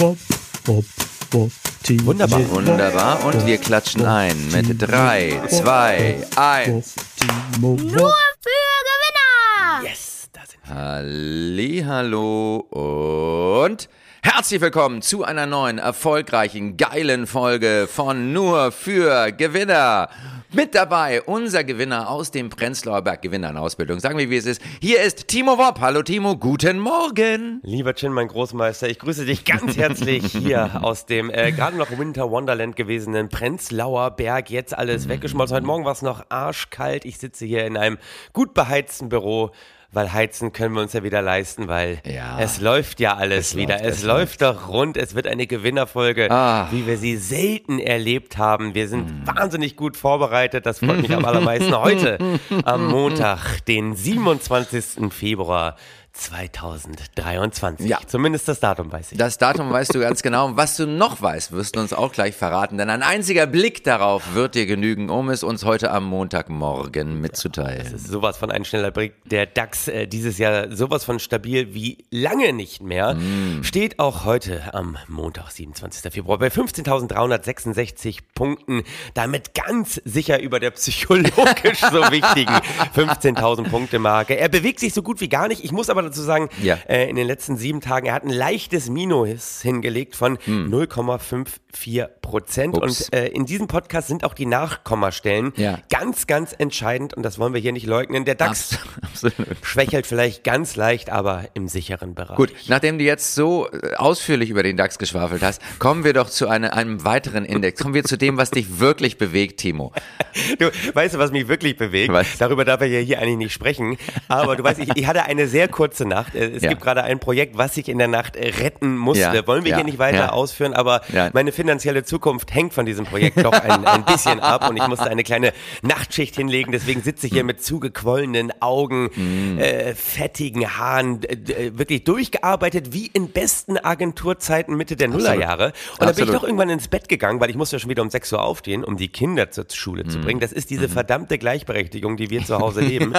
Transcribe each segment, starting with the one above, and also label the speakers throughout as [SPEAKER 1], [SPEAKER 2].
[SPEAKER 1] Wop, wop, wop, Timo
[SPEAKER 2] Wunderbar.
[SPEAKER 3] Wunderbar. Und wir klatschen ein mit 3, 2, 1.
[SPEAKER 1] Timo
[SPEAKER 4] Nur für Gewinner!
[SPEAKER 2] Yes, da sind wir.
[SPEAKER 3] Hallihallo und herzlich willkommen zu einer neuen, erfolgreichen, geilen Folge von Nur für Gewinner. Mit dabei unser Gewinner aus dem Prenzlauer Berg Gewinnerausbildung. Sagen wir, wie es ist. Hier ist Timo Wopp. Hallo Timo, guten Morgen.
[SPEAKER 2] Lieber Chin, mein Großmeister, ich grüße dich ganz herzlich hier aus dem äh, gerade noch Winter Wonderland gewesenen Prenzlauer Berg. Jetzt alles weggeschmolzen. Heute Morgen war es noch arschkalt. Ich sitze hier in einem gut beheizten Büro. Weil heizen können wir uns ja wieder leisten, weil
[SPEAKER 3] Ja.
[SPEAKER 2] es läuft ja alles
[SPEAKER 3] Es
[SPEAKER 2] wieder.
[SPEAKER 3] läuft,
[SPEAKER 2] es
[SPEAKER 3] es
[SPEAKER 2] läuft doch rund. Es wird eine Gewinnerfolge,
[SPEAKER 3] Ah.
[SPEAKER 2] wie wir sie selten erlebt haben. Wir sind wahnsinnig gut vorbereitet. Das freut mich am allermeisten. Heute, am Montag, den 27. Februar 2023.
[SPEAKER 3] Ja.
[SPEAKER 2] Zumindest das Datum weiß ich.
[SPEAKER 3] Das Datum weißt du ganz genau. Und was du noch weißt, wirst du uns auch gleich verraten. Denn ein einziger Blick darauf wird dir genügen, um es uns heute am Montagmorgen mitzuteilen.
[SPEAKER 2] Das ist sowas von ein schneller Blick. Der DAX äh, dieses Jahr sowas von stabil wie lange nicht mehr. Steht auch heute am Montag, 27. Februar, bei 15.366 Punkten. Damit ganz sicher über der psychologisch so wichtigen 15.000 Punkte Marke. Er bewegt sich so gut wie gar nicht. Ich muss aber dazu sagen,
[SPEAKER 3] Ja.
[SPEAKER 2] äh, in den letzten sieben Tagen, er hat ein leichtes Minus hingelegt von 0,54 Prozent.
[SPEAKER 3] Hm. Ups.
[SPEAKER 2] Und äh, in diesem Podcast sind auch die Nachkommastellen
[SPEAKER 3] Ja.
[SPEAKER 2] ganz, ganz entscheidend. Und das wollen wir hier nicht leugnen. Der DAX
[SPEAKER 3] Absolut.
[SPEAKER 2] schwächelt vielleicht ganz leicht, aber im sicheren Bereich.
[SPEAKER 3] Gut, nachdem du jetzt so äh, ausführlich über den DAX geschwafelt hast, kommen wir doch zu eine, einem weiteren Index. Kommen wir zu dem, was dich wirklich bewegt, Timo.
[SPEAKER 2] Du, weißt du, was mich wirklich bewegt?
[SPEAKER 3] Was?
[SPEAKER 2] Darüber darf er ja hier eigentlich nicht sprechen. Aber du weißt, ich, ich hatte eine sehr kurze Nacht. Es
[SPEAKER 3] Ja.
[SPEAKER 2] gibt gerade ein Projekt, was ich in der Nacht retten musste.
[SPEAKER 3] Ja,
[SPEAKER 2] Wollen wir hier nicht weiter ausführen, aber meine finanzielle Zukunft hängt von diesem Projekt doch ein, ein bisschen ab und ich musste eine kleine Nachtschicht hinlegen. Deswegen sitze ich hier mit zugequollenen Augen,
[SPEAKER 3] Mhm.
[SPEAKER 2] äh, fettigen Haaren, äh, wirklich durchgearbeitet wie in besten Agenturzeiten Mitte der Nullerjahre. Und dann bin ich doch irgendwann ins Bett gegangen, weil ich musste ja schon wieder um 6 Uhr aufstehen, um die Kinder zur Schule zu bringen. Das ist diese verdammte Gleichberechtigung, die wir zu Hause leben.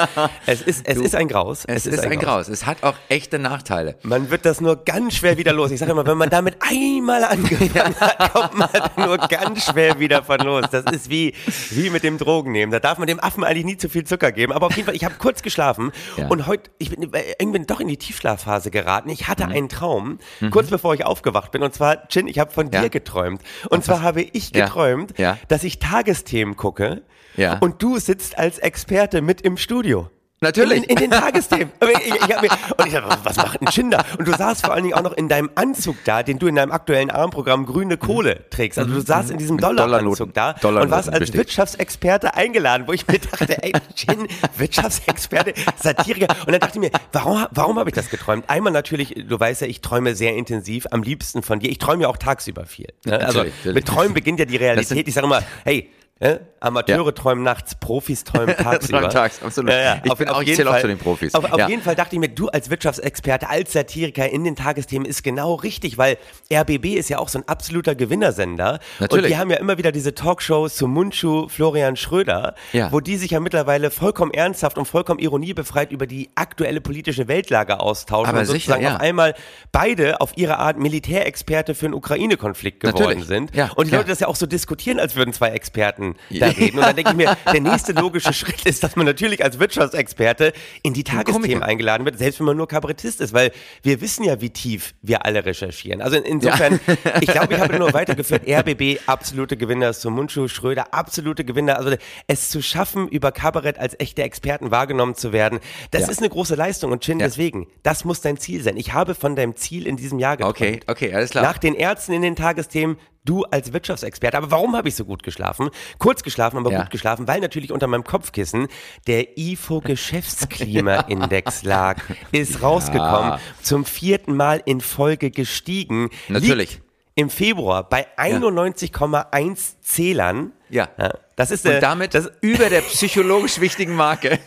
[SPEAKER 2] es ist, es ist ein Graus.
[SPEAKER 3] Es, ist ein Graus. Es hat auch echte Nachteile.
[SPEAKER 2] Man wird das nur ganz schwer wieder los. Ich sage immer, wenn man damit einmal angefangen hat, kommt man nur ganz schwer wieder von los. Das ist wie, wie mit dem Drogennehmen. Da darf man dem Affen eigentlich nie zu viel Zucker geben. Aber auf jeden Fall, ich habe kurz geschlafen
[SPEAKER 3] Ja.
[SPEAKER 2] und heute, ich bin äh, irgendwie doch in die Tiefschlafphase geraten. Ich hatte
[SPEAKER 3] Mhm.
[SPEAKER 2] einen Traum, kurz bevor ich aufgewacht bin. Und zwar, Chin, ich habe von
[SPEAKER 3] Ja.
[SPEAKER 2] dir geträumt. Und zwar habe ich geträumt,
[SPEAKER 3] Ja.
[SPEAKER 2] dass ich Tagesthemen gucke.
[SPEAKER 3] Ja.
[SPEAKER 2] Und du sitzt als Experte mit im Studio.
[SPEAKER 3] Natürlich.
[SPEAKER 2] In, in den Tagesthemen. Ich, ich mir, und ich dachte, was macht ein Schinder? Und du saßt vor allen Dingen auch noch in deinem Anzug da, den du in deinem aktuellen Armprogramm Grüne Kohle trägst. Also du saßt in diesem Dollaranzug da
[SPEAKER 3] Dollarnoten
[SPEAKER 2] und warst als
[SPEAKER 3] besteht.
[SPEAKER 2] Wirtschaftsexperte eingeladen, wo ich mir dachte, ey, Chin, Wirtschaftsexperte, Satiriker. Und dann dachte ich mir, warum, warum habe ich das geträumt? Einmal natürlich, du weißt ja, ich träume sehr intensiv, am liebsten von dir. Ich träume ja auch tagsüber viel. Ne? Also
[SPEAKER 3] Natürlich, natürlich.
[SPEAKER 2] mit Träumen beginnt ja die Realität. Ich sage immer, hey, Ne? Amateure
[SPEAKER 3] Ja.
[SPEAKER 2] träumen nachts, Profis träumen tagsüber.
[SPEAKER 3] Träumen tags, absolut. Ich bin auch- ich
[SPEAKER 2] jeden
[SPEAKER 3] zähle auch zu den Profis.
[SPEAKER 2] Auf, auf
[SPEAKER 3] Ja.
[SPEAKER 2] jeden Fall dachte ich mir, du als Wirtschaftsexperte, als Satiriker in den Tagesthemen ist genau richtig, weil RBB ist ja auch so ein absoluter Gewinnersender. Und
[SPEAKER 3] Natürlich.
[SPEAKER 2] die haben ja immer wieder diese Talkshows zu Mundschuh, Florian Schröder,
[SPEAKER 3] Ja.
[SPEAKER 2] wo die sich ja mittlerweile vollkommen ernsthaft und vollkommen ironiebefreit über die aktuelle politische Weltlage austauschen
[SPEAKER 3] Aber
[SPEAKER 2] und
[SPEAKER 3] sicher,
[SPEAKER 2] sozusagen
[SPEAKER 3] ja.
[SPEAKER 2] auf einmal beide auf ihre Art Militärexperte für den Ukraine-Konflikt geworden
[SPEAKER 3] Natürlich.
[SPEAKER 2] sind.
[SPEAKER 3] Ja,
[SPEAKER 2] und die. Leute das ja auch so diskutieren, als würden zwei Experten da reden. Und dann denke ich mir, der nächste logische Schritt ist, dass man natürlich als Wirtschaftsexperte in die Tagesthemen eingeladen wird, selbst wenn man nur Kabarettist ist, weil wir wissen ja, wie tief wir alle recherchieren. Also in- insofern, ich glaube, ich habe nur weitergeführt, RBB, absolute Gewinner, Sumunchu, Schröder, absolute Gewinner. Also es zu schaffen, über Kabarett als echte Experten wahrgenommen zu werden, das
[SPEAKER 3] Ja.
[SPEAKER 2] ist eine große Leistung. Und Chin,
[SPEAKER 3] Ja.
[SPEAKER 2] deswegen, das muss dein Ziel sein. Ich habe von deinem Ziel in diesem Jahr geträumt.
[SPEAKER 3] Okay, okay, alles klar.
[SPEAKER 2] Nach den Ärzten in den Tagesthemen, du als Wirtschaftsexperte. Aber warum habe ich so gut geschlafen? Kurz geschlafen, aber
[SPEAKER 3] Ja.
[SPEAKER 2] gut geschlafen, weil natürlich unter meinem Kopfkissen der IFO Geschäftsklimaindex lag. Ist rausgekommen, zum vierten Mal in Folge gestiegen.
[SPEAKER 3] Natürlich.
[SPEAKER 2] Liegt Im Februar bei 91,1 Zählern.
[SPEAKER 3] Ja.
[SPEAKER 2] Das ist äh,
[SPEAKER 3] Und damit
[SPEAKER 2] das
[SPEAKER 3] über der psychologisch wichtigen Marke.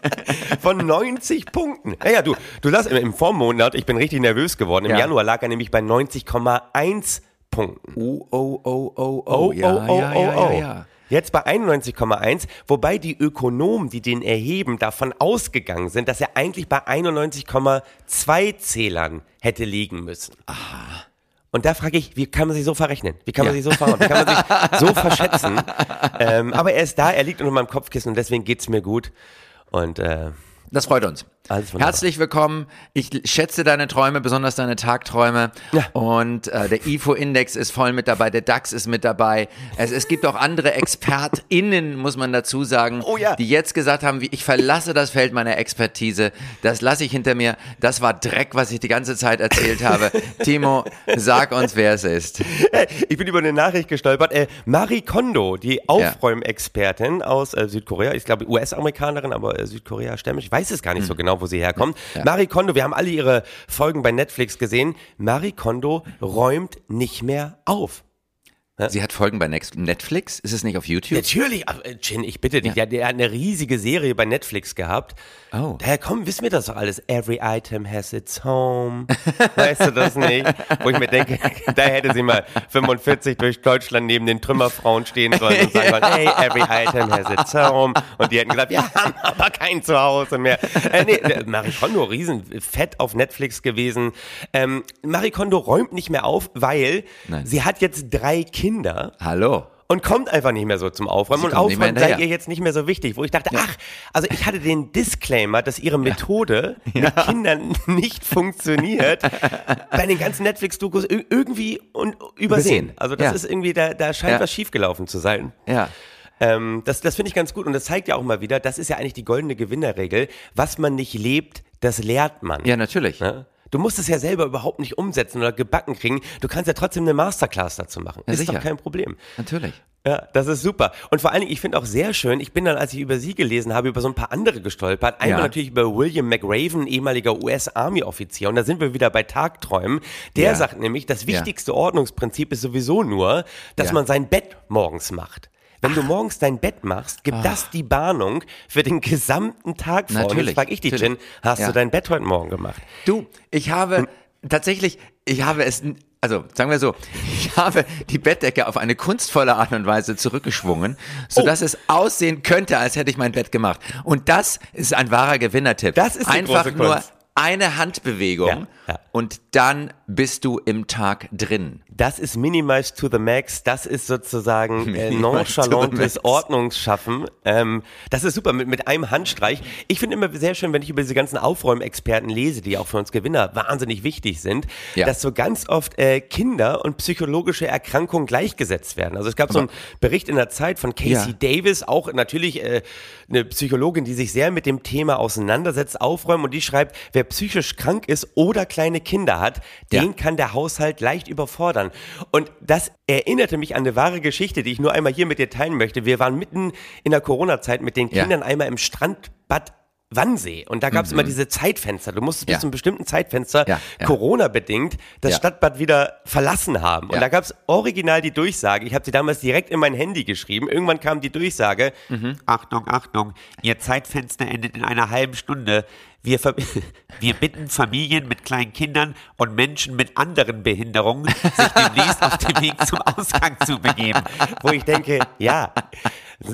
[SPEAKER 2] von 90 Punkten. Naja, du, du sagst im, Vormonat, ich bin richtig nervös geworden. Im
[SPEAKER 3] Ja.
[SPEAKER 2] Januar lag er nämlich bei 90,1 Punkten.
[SPEAKER 3] Oh, oh, oh, oh,
[SPEAKER 2] Oh,
[SPEAKER 3] ja,
[SPEAKER 2] oh, oh,
[SPEAKER 3] ja,
[SPEAKER 2] oh,
[SPEAKER 3] ja,
[SPEAKER 2] oh.
[SPEAKER 3] ja.
[SPEAKER 2] Jetzt bei 91,1, wobei die Ökonomen, die den erheben, davon ausgegangen sind, dass er eigentlich bei 91,2 Zählern hätte liegen müssen. Und da frage ich, wie kann man sich so verrechnen? Wie kann man sich so verhauen? Wie kann man sich so verschätzen? Ähm, aber er ist da, er liegt unter meinem Kopfkissen und deswegen geht's mir gut. Und äh,
[SPEAKER 3] Das freut uns.
[SPEAKER 2] Wunderbar.
[SPEAKER 3] Herzlich willkommen. Ich schätze deine Träume, besonders deine Tagträume.
[SPEAKER 2] Ja.
[SPEAKER 3] Und äh, der IFO-Index ist voll mit dabei, der DAX ist mit dabei. Es, es gibt auch andere ExpertInnen, muss man dazu sagen,
[SPEAKER 2] Oh ja.
[SPEAKER 3] die jetzt gesagt haben, wie ich verlasse das Feld meiner Expertise. Das lasse ich hinter mir. Das war Dreck, was ich die ganze Zeit erzählt habe. Timo, sag uns, wer es ist.
[SPEAKER 2] ich bin über eine Nachricht gestolpert. Äh, Marie Kondo, die Aufräumexpertin aus äh, Südkorea, ich glaube US-Amerikanerin, aber äh, Südkorea-stämmig. Ich weiß es gar nicht so genau, wo sie herkommt. Marie Kondo, wir haben alle ihre Folgen bei Netflix gesehen. Marie Kondo räumt nicht mehr auf.
[SPEAKER 3] Sie hat Folgen bei Netflix. Ist es nicht auf YouTube?
[SPEAKER 2] Natürlich, aber, äh, Chin, ich bitte dich, ja. der hat eine riesige Serie bei Netflix gehabt.
[SPEAKER 3] Oh.
[SPEAKER 2] Daher komm, wissen wir das doch alles. Every item has its home. weißt du das nicht? Wo ich mir denke, da hätte sie mal 45 durch Deutschland neben den Trümmerfrauen stehen sollen und sagen sollen, hey, every item has its home. Und die hätten gesagt, wir haben aber kein Zuhause mehr. Äh, nee, Marie Kondo, riesen fett auf Netflix gewesen. Ähm, Marie Kondo räumt nicht mehr auf, weil
[SPEAKER 3] Nein.
[SPEAKER 2] sie hat jetzt drei Kinder
[SPEAKER 3] Hallo.
[SPEAKER 2] und kommt einfach nicht mehr so zum Aufräumen.
[SPEAKER 3] Sie
[SPEAKER 2] Und Aufräumen sei
[SPEAKER 3] hinterher.
[SPEAKER 2] ihr jetzt nicht mehr so wichtig. Wo ich dachte, ach, also ich hatte den Disclaimer, dass ihre Methode mit Kindern nicht funktioniert, bei den ganzen Netflix-Dokus ir- irgendwie un übersehen. Also das
[SPEAKER 3] Ja.
[SPEAKER 2] ist irgendwie, da, da scheint
[SPEAKER 3] Ja.
[SPEAKER 2] was schiefgelaufen zu sein.
[SPEAKER 3] Ja.
[SPEAKER 2] Ähm, das das finde ich ganz gut und das zeigt ja auch mal wieder, das ist ja eigentlich die goldene Gewinnerregel. Was man nicht lebt, das lehrt man.
[SPEAKER 3] Ja, natürlich.
[SPEAKER 2] Ne? Du musst es ja selber überhaupt nicht umsetzen oder gebacken kriegen. Du kannst ja trotzdem eine Masterclass dazu machen.
[SPEAKER 3] Ja,
[SPEAKER 2] ist
[SPEAKER 3] sicher.
[SPEAKER 2] doch kein Problem.
[SPEAKER 3] Natürlich.
[SPEAKER 2] Ja, das ist super. Und vor allen Dingen, ich finde auch sehr schön, ich bin dann, als ich über sie gelesen habe, über so ein paar andere gestolpert. Einmal
[SPEAKER 3] Ja.
[SPEAKER 2] natürlich über William McRaven, ehemaliger US-Army-Offizier. Und da sind wir wieder bei Tagträumen. Der
[SPEAKER 3] Ja.
[SPEAKER 2] sagt nämlich, das wichtigste Ordnungsprinzip ist sowieso nur, dass man sein Bett morgens macht. Wenn du morgens dein Bett machst, gibt das die Bahnung für den gesamten Tag vor. Und
[SPEAKER 3] Natürlich,
[SPEAKER 2] jetzt frage ich dich. Jen, hast
[SPEAKER 3] Ja.
[SPEAKER 2] du dein Bett heute Morgen gemacht?
[SPEAKER 3] Du, ich habe tatsächlich, ich habe es, also sagen wir so, ich habe die Bettdecke auf eine kunstvolle Art und Weise zurückgeschwungen, sodass es aussehen könnte, als hätte ich mein Bett gemacht. Und das ist ein wahrer Gewinnertipp.
[SPEAKER 2] Das ist die
[SPEAKER 3] Einfach nur eine Handbewegung
[SPEAKER 2] Ja, ja.
[SPEAKER 3] und dann bist du im Tag drin.
[SPEAKER 2] Das ist Minimize to the Max. Das ist sozusagen äh, nonchalantes Ordnungsschaffen. Ähm, das ist super mit, mit einem Handstreich. Ich finde immer sehr schön, wenn ich über diese ganzen Aufräumexperten lese, die auch für uns Gewinner wahnsinnig wichtig sind,
[SPEAKER 3] Ja.
[SPEAKER 2] dass so ganz oft äh, Kinder und psychologische Erkrankungen gleichgesetzt werden. Also es gab so einen Bericht in der Zeit von Casey
[SPEAKER 3] Ja.
[SPEAKER 2] Davis, auch natürlich äh, eine Psychologin, die sich sehr mit dem Thema auseinandersetzt, aufräumen und die schreibt, wer psychisch krank ist oder kleine Kinder hat,
[SPEAKER 3] Ja.
[SPEAKER 2] den kann der Haushalt leicht überfordern. Und das erinnerte mich an eine wahre Geschichte, die ich nur einmal hier mit dir teilen möchte. Wir waren mitten in der Corona-Zeit mit den
[SPEAKER 3] Ja.
[SPEAKER 2] Kindern einmal im Strandbad Wannsee. Und da gab es immer diese Zeitfenster. Du musstest
[SPEAKER 3] Mhm. Ja.
[SPEAKER 2] bis zu einem bestimmten Zeitfenster,
[SPEAKER 3] Ja, ja.
[SPEAKER 2] Corona-bedingt, das
[SPEAKER 3] Ja.
[SPEAKER 2] Stadtbad wieder verlassen haben. Und
[SPEAKER 3] Ja.
[SPEAKER 2] da gab es original die Durchsage. Ich habe sie damals direkt in mein Handy geschrieben. Irgendwann kam die Durchsage.
[SPEAKER 3] Mhm.
[SPEAKER 5] Achtung, Achtung, Ihr Zeitfenster endet in einer halben Stunde. Wir, wir bitten Familien mit kleinen Kindern und Menschen mit anderen Behinderungen, sich demnächst auf den Weg zum Ausgang zu begeben.
[SPEAKER 2] wo ich denke, ja,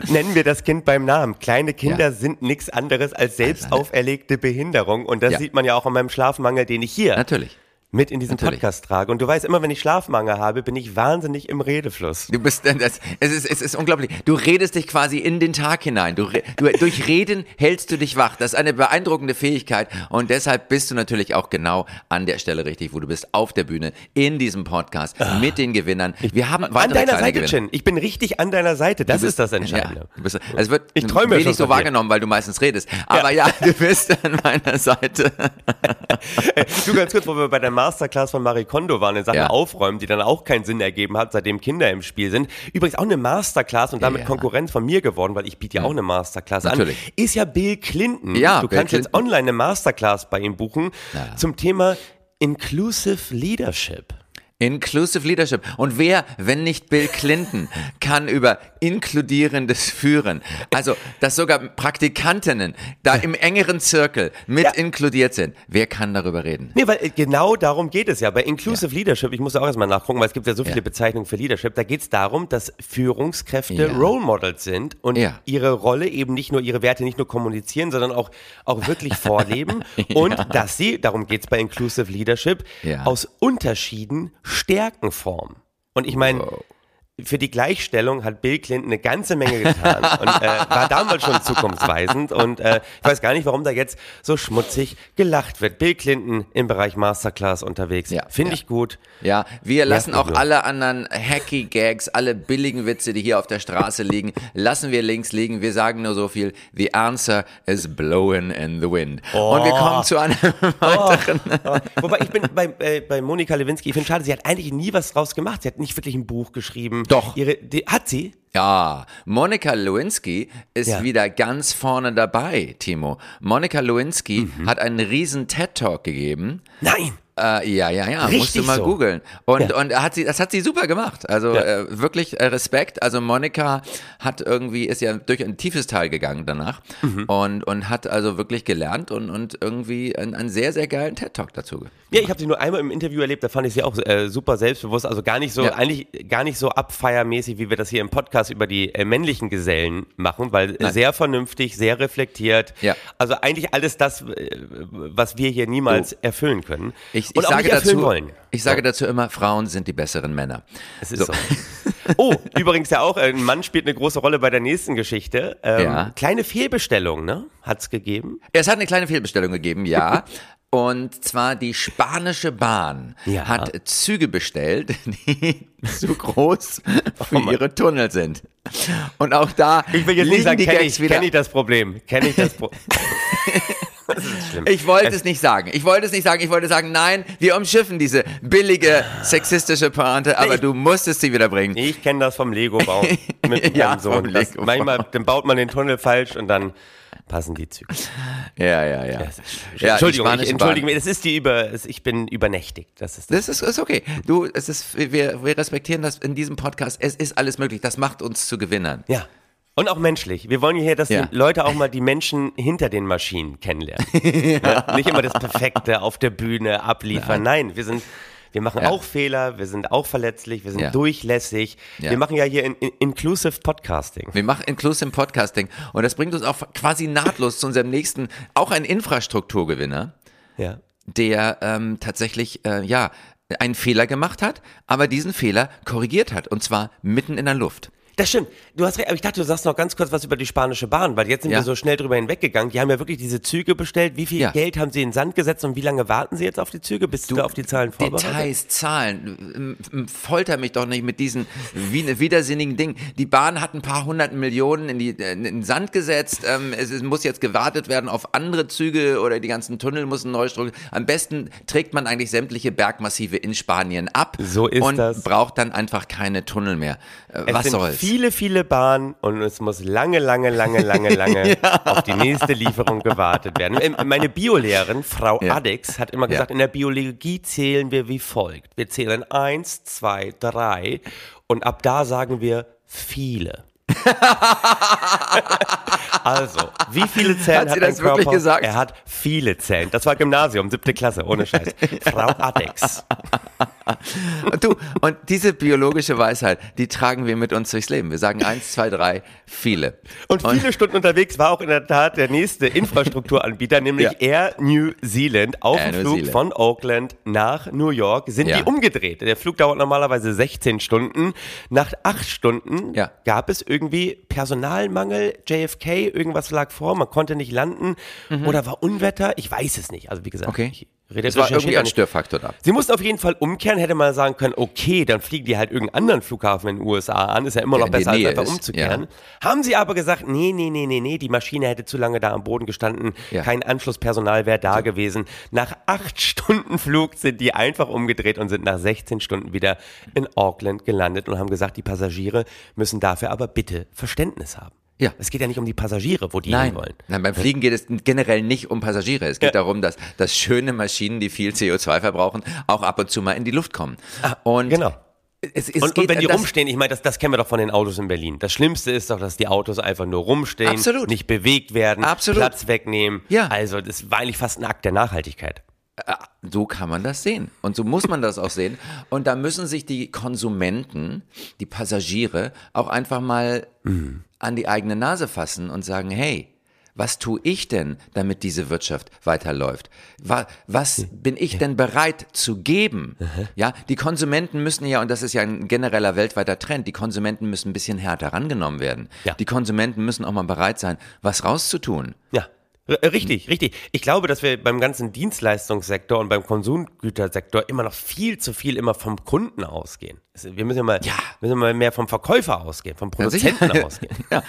[SPEAKER 2] nennen wir das Kind beim Namen. Kleine Kinder
[SPEAKER 3] Ja.
[SPEAKER 2] sind nichts anderes als selbst auferlegte Behinderung. Und das
[SPEAKER 3] Ja.
[SPEAKER 2] sieht man ja auch an meinem Schlafmangel, den ich hier
[SPEAKER 3] Natürlich.
[SPEAKER 2] Mit in diesem
[SPEAKER 3] Natürlich.
[SPEAKER 2] Podcast trage. Und du weißt, immer wenn ich Schlafmangel habe, bin ich wahnsinnig im Redefluss.
[SPEAKER 3] Du bist, das, es, ist, es ist unglaublich. Du redest dich quasi in den Tag hinein. Du, du, durch Reden hältst du dich wach. Das ist eine beeindruckende Fähigkeit. Und deshalb bist du natürlich auch genau an der Stelle richtig, wo du bist, auf der Bühne, in diesem Podcast, mit den Gewinnern. Wir haben weitere
[SPEAKER 2] An deiner Seite,
[SPEAKER 3] Gewinner.
[SPEAKER 2] Chin. Ich bin richtig an deiner Seite. Das
[SPEAKER 3] Du
[SPEAKER 2] ist das
[SPEAKER 3] bist-
[SPEAKER 2] Entscheidende.
[SPEAKER 3] Ja, bist, also es wird
[SPEAKER 2] Ich träume
[SPEAKER 3] wenig so wahrgenommen, weil du meistens redest. Aber ja, du bist an meiner Seite.
[SPEAKER 2] Du ganz kurz, wo wir bei der Masterclass von Marie Kondo waren in Sachen
[SPEAKER 3] Ja.
[SPEAKER 2] Aufräumen, die dann auch keinen Sinn ergeben hat, seitdem Kinder im Spiel sind. Übrigens auch eine Masterclass und damit
[SPEAKER 3] Ja.
[SPEAKER 2] Konkurrenz von mir geworden, weil ich biete ja auch eine Masterclass
[SPEAKER 3] Natürlich.
[SPEAKER 2] an. Ist ja Bill Clinton.
[SPEAKER 3] Ja,
[SPEAKER 2] du
[SPEAKER 3] Bill
[SPEAKER 2] kannst jetzt
[SPEAKER 3] Clinton.
[SPEAKER 2] online eine Masterclass bei ihm buchen
[SPEAKER 3] Ja.
[SPEAKER 2] zum Thema Inclusive Leadership.
[SPEAKER 3] Inclusive Leadership. Und wer, wenn nicht Bill Clinton, kann über inkludierendes Führen. Also, dass sogar Praktikantinnen da im engeren Zirkel mit
[SPEAKER 2] Ja.
[SPEAKER 3] inkludiert sind. Wer kann darüber reden?
[SPEAKER 2] Nee, weil äh, genau darum geht es ja. Bei Inclusive Leadership, ich muss auch erstmal nachgucken, weil es gibt ja so viele
[SPEAKER 3] Ja.
[SPEAKER 2] Bezeichnungen für Leadership, da geht es darum, dass Führungskräfte
[SPEAKER 3] Ja.
[SPEAKER 2] Role Models sind und
[SPEAKER 3] Ja.
[SPEAKER 2] ihre Rolle eben nicht nur, ihre Werte nicht nur kommunizieren, sondern auch, auch wirklich vorleben und dass sie, darum geht es bei Inclusive Leadership,
[SPEAKER 3] Ja.
[SPEAKER 2] aus Unterschieden Stärken formen. Und ich meine, für die Gleichstellung hat Bill Clinton eine ganze Menge getan und äh, war damals schon zukunftsweisend und äh, ich weiß gar nicht, warum da jetzt so schmutzig gelacht wird. Bill Clinton im Bereich Masterclass unterwegs,
[SPEAKER 3] Ja,
[SPEAKER 2] finde
[SPEAKER 3] ja.
[SPEAKER 2] ich gut.
[SPEAKER 3] Ja, wir lassen auch
[SPEAKER 2] nur.
[SPEAKER 3] alle anderen hacky Gags, alle billigen Witze, die hier auf der Straße liegen, lassen wir links liegen. Wir sagen nur so viel. The answer is blowing in the wind. Und wir kommen zu einem weiteren.
[SPEAKER 2] Oh, wobei ich bin bei, äh, bei Monika Lewinsky, ich finde schade, sie hat eigentlich nie was draus gemacht. Sie hat nicht wirklich ein Buch geschrieben.
[SPEAKER 3] Doch.
[SPEAKER 2] Ihre, die, hat sie?
[SPEAKER 3] Ja, Monika Lewinsky ist
[SPEAKER 2] Ja.
[SPEAKER 3] wieder ganz vorne dabei, Timo. Monika Lewinsky
[SPEAKER 2] Mhm.
[SPEAKER 3] hat einen riesen TED-Talk gegeben.
[SPEAKER 2] Nein.
[SPEAKER 3] Äh, ja, ja, ja, musst
[SPEAKER 2] Richtig
[SPEAKER 3] du mal
[SPEAKER 2] so.
[SPEAKER 3] googeln. Und,
[SPEAKER 2] Ja.
[SPEAKER 3] und hat sie, das hat sie super gemacht. Also
[SPEAKER 2] Ja.
[SPEAKER 3] äh, wirklich äh, Respekt. Also Monika hat irgendwie, ist ja durch ein tiefes Tal gegangen danach
[SPEAKER 2] Mhm.
[SPEAKER 3] und, und hat also wirklich gelernt und, und irgendwie einen, einen sehr, sehr geilen TED-Talk dazu. ge-
[SPEAKER 2] Ja, ich habe sie nur einmal im Interview erlebt, da fand ich sie auch äh, super selbstbewusst, also gar nicht so,
[SPEAKER 3] Ja.
[SPEAKER 2] eigentlich gar nicht so abfeiermäßig, wie wir das hier im Podcast über die äh, männlichen Gesellen machen, weil
[SPEAKER 3] Nein.
[SPEAKER 2] sehr vernünftig, sehr reflektiert.
[SPEAKER 3] Ja.
[SPEAKER 2] Also eigentlich alles das, was wir hier niemals erfüllen können.
[SPEAKER 3] Ich, ich
[SPEAKER 2] auch
[SPEAKER 3] sage dazu, ich sage dazu immer, Frauen sind die besseren Männer.
[SPEAKER 2] Es ist so. Oh, übrigens ja auch, ein Mann spielt eine große Rolle bei der nächsten Geschichte. Ähm,
[SPEAKER 3] Ja.
[SPEAKER 2] Kleine Fehlbestellung, ne? Hat's gegeben.
[SPEAKER 3] Es hat eine kleine Fehlbestellung gegeben, ja. Und zwar die spanische Bahn
[SPEAKER 2] Ja.
[SPEAKER 3] hat Züge bestellt, die zu groß für
[SPEAKER 2] Oh
[SPEAKER 3] ihre Tunnel sind. Und auch da
[SPEAKER 2] Ich will jetzt nicht sagen, kenne ich, kenn ich das Problem. Kenne ich das Problem. Das ist schlimm.
[SPEAKER 3] Ich wollte es nicht sagen. Ich wollte es nicht sagen. Ich wollte sagen, nein, wir umschiffen diese billige sexistische Pointe, aber
[SPEAKER 2] Ich-
[SPEAKER 3] du musstest sie wieder bringen.
[SPEAKER 2] Ich kenne das vom Lego-Bauen mit
[SPEAKER 3] Ja,
[SPEAKER 2] meinem Sohn. Das, manchmal dann baut man den Tunnel falsch und dann passen die Züge.
[SPEAKER 3] Ja, ja, ja. Ja,
[SPEAKER 2] Entschuldigung, ich, mich, das ist die über, es- ich bin übernächtigt. Das ist das.
[SPEAKER 3] Das ist, ist okay. Du, es ist, wir, wir respektieren das in diesem Podcast. Es ist alles möglich. Das macht uns zu Gewinnern.
[SPEAKER 2] Ja. Und auch menschlich. Wir wollen hier, dass
[SPEAKER 3] Ja.
[SPEAKER 2] die Leute auch mal die Menschen hinter den Maschinen kennenlernen. Ne? Nicht immer das Perfekte auf der Bühne abliefern. Nein, wir sind, wir machen
[SPEAKER 3] Ja.
[SPEAKER 2] auch Fehler, wir sind auch verletzlich, wir sind
[SPEAKER 3] Ja.
[SPEAKER 2] durchlässig.
[SPEAKER 3] Ja.
[SPEAKER 2] Wir machen ja hier in, in, Inclusive Podcasting.
[SPEAKER 3] Wir machen Inclusive Podcasting und das bringt uns auch quasi nahtlos zu unserem nächsten, auch ein Infrastrukturgewinner,
[SPEAKER 2] Ja.
[SPEAKER 3] der ähm, tatsächlich, äh, ja, einen Fehler gemacht hat, aber diesen Fehler korrigiert hat und zwar mitten in der Luft.
[SPEAKER 2] Das stimmt. Du hast recht, aber ich dachte, du sagst noch ganz kurz was über die spanische Bahn, weil jetzt sind
[SPEAKER 3] Ja.
[SPEAKER 2] wir so schnell drüber hinweggegangen. Die haben ja wirklich diese Züge bestellt. Wie viel
[SPEAKER 3] Ja.
[SPEAKER 2] Geld haben sie in den Sand gesetzt und wie lange warten sie jetzt auf die Züge? Bist du, da auf die Zahlen vorbereitet?
[SPEAKER 3] Details, Zahlen, folter mich doch nicht mit diesen widersinnigen Dingen. Die Bahn hat ein paar hundert Millionen in, die, äh, in den Sand gesetzt. Ähm, es, muss jetzt gewartet werden auf andere Züge oder die ganzen Tunnel müssen neu strukturiert. Am besten trägt man eigentlich sämtliche Bergmassive in Spanien ab
[SPEAKER 2] So ist
[SPEAKER 3] und
[SPEAKER 2] das.
[SPEAKER 3] braucht dann einfach keine Tunnel mehr. Äh,
[SPEAKER 2] Es
[SPEAKER 3] Was soll's?
[SPEAKER 2] Viele, viele Bahnen und es muss lange, lange, lange, lange, lange auf die nächste Lieferung gewartet werden. Ähm, Meine Biolehrerin, Frau
[SPEAKER 3] Ja.
[SPEAKER 2] Addix, hat immer
[SPEAKER 3] Ja.
[SPEAKER 2] gesagt, in der Biologie zählen wir wie folgt. Wir zählen eins, zwei, drei und ab da sagen wir viele. also, wie viele Zellen
[SPEAKER 3] Hat
[SPEAKER 2] hat,
[SPEAKER 3] sie das
[SPEAKER 2] Körper?
[SPEAKER 3] wirklich gesagt?
[SPEAKER 2] Er hat viele Zellen. Das war Gymnasium, siebte Klasse, ohne Scheiß. Frau Addix.
[SPEAKER 3] Und du, und diese biologische Weisheit, die tragen wir mit uns durchs Leben. Wir sagen eins, zwei, drei, viele.
[SPEAKER 2] Und viele Stunden unterwegs war auch in der Tat der nächste Infrastrukturanbieter, nämlich
[SPEAKER 3] Ja.
[SPEAKER 2] Air New Zealand. Auf dem Flug
[SPEAKER 3] Zealand.
[SPEAKER 2] von Oakland nach New York sind
[SPEAKER 3] Ja.
[SPEAKER 2] die umgedreht. Der Flug dauert normalerweise 16 Stunden. Nach acht Stunden
[SPEAKER 3] Ja.
[SPEAKER 2] gab es irgendwie Personalmangel, JFK, irgendwas lag vor, man konnte nicht landen oder war Unwetter. Ich weiß es nicht. Also wie gesagt,
[SPEAKER 3] Mhm. Okay.
[SPEAKER 2] ich rede
[SPEAKER 3] Es war irgendwie ein. Störfaktor da.
[SPEAKER 2] Sie mussten auf jeden Fall umkehren, hätte man sagen können, okay, dann fliegen die halt irgendeinen anderen Flughafen in den USA an, ist ja immer noch besser, als einfach
[SPEAKER 3] ist,
[SPEAKER 2] umzukehren. Haben sie aber gesagt, nee, nee, nee, nee, nee, die Maschine hätte zu lange da am Boden gestanden,
[SPEAKER 3] Ja.
[SPEAKER 2] kein Anschlusspersonal wäre da gewesen. Nach acht Stunden Flug sind die einfach umgedreht und sind nach 16 Stunden wieder in Auckland gelandet und haben gesagt, die Passagiere müssen dafür aber bitte Verständnis haben.
[SPEAKER 3] Ja.
[SPEAKER 2] Es geht ja nicht um die Passagiere, wo die
[SPEAKER 3] Nein.
[SPEAKER 2] hin wollen.
[SPEAKER 3] Nein, beim Fliegen geht es generell nicht um Passagiere. Es geht
[SPEAKER 2] Ja.
[SPEAKER 3] darum, dass, dass schöne Maschinen, die viel CO2 verbrauchen, auch ab und zu mal in die Luft kommen. und
[SPEAKER 2] genau.
[SPEAKER 3] es, es
[SPEAKER 2] Und,
[SPEAKER 3] geht
[SPEAKER 2] und wenn die
[SPEAKER 3] das-
[SPEAKER 2] rumstehen, ich meine, das, das kennen wir doch von den Autos in Berlin. Das Schlimmste ist doch, dass die Autos einfach nur rumstehen,
[SPEAKER 3] Absolut.
[SPEAKER 2] nicht bewegt werden,
[SPEAKER 3] Absolut.
[SPEAKER 2] Platz wegnehmen.
[SPEAKER 3] Ja.
[SPEAKER 2] Also das war eigentlich fast ein Akt der Nachhaltigkeit.
[SPEAKER 3] So kann man das sehen. Und so muss man das auch sehen. Und da müssen sich die Konsumenten, die Passagiere auch einfach mal an die eigene Nase fassen und sagen, hey, was tue ich denn, damit diese Wirtschaft weiterläuft? Wa- Was bin ich denn bereit zu geben? Ja, die Konsumenten müssen ja, und das ist ja ein genereller weltweiter Trend, die Konsumenten müssen ein bisschen härter rangenommen werden.
[SPEAKER 2] Ja.
[SPEAKER 3] Die Konsumenten müssen auch mal bereit sein, was rauszutun.
[SPEAKER 2] Ja. Äh, Richtig, richtig. Ich glaube, dass wir beim ganzen Dienstleistungssektor und beim Konsumgütersektor immer noch viel zu viel immer vom Kunden ausgehen. Wir müssen mal,
[SPEAKER 3] Ja.
[SPEAKER 2] müssen mal mehr vom Verkäufer ausgehen, vom
[SPEAKER 3] Ja.
[SPEAKER 2] Produzenten ausgehen.
[SPEAKER 3] ja.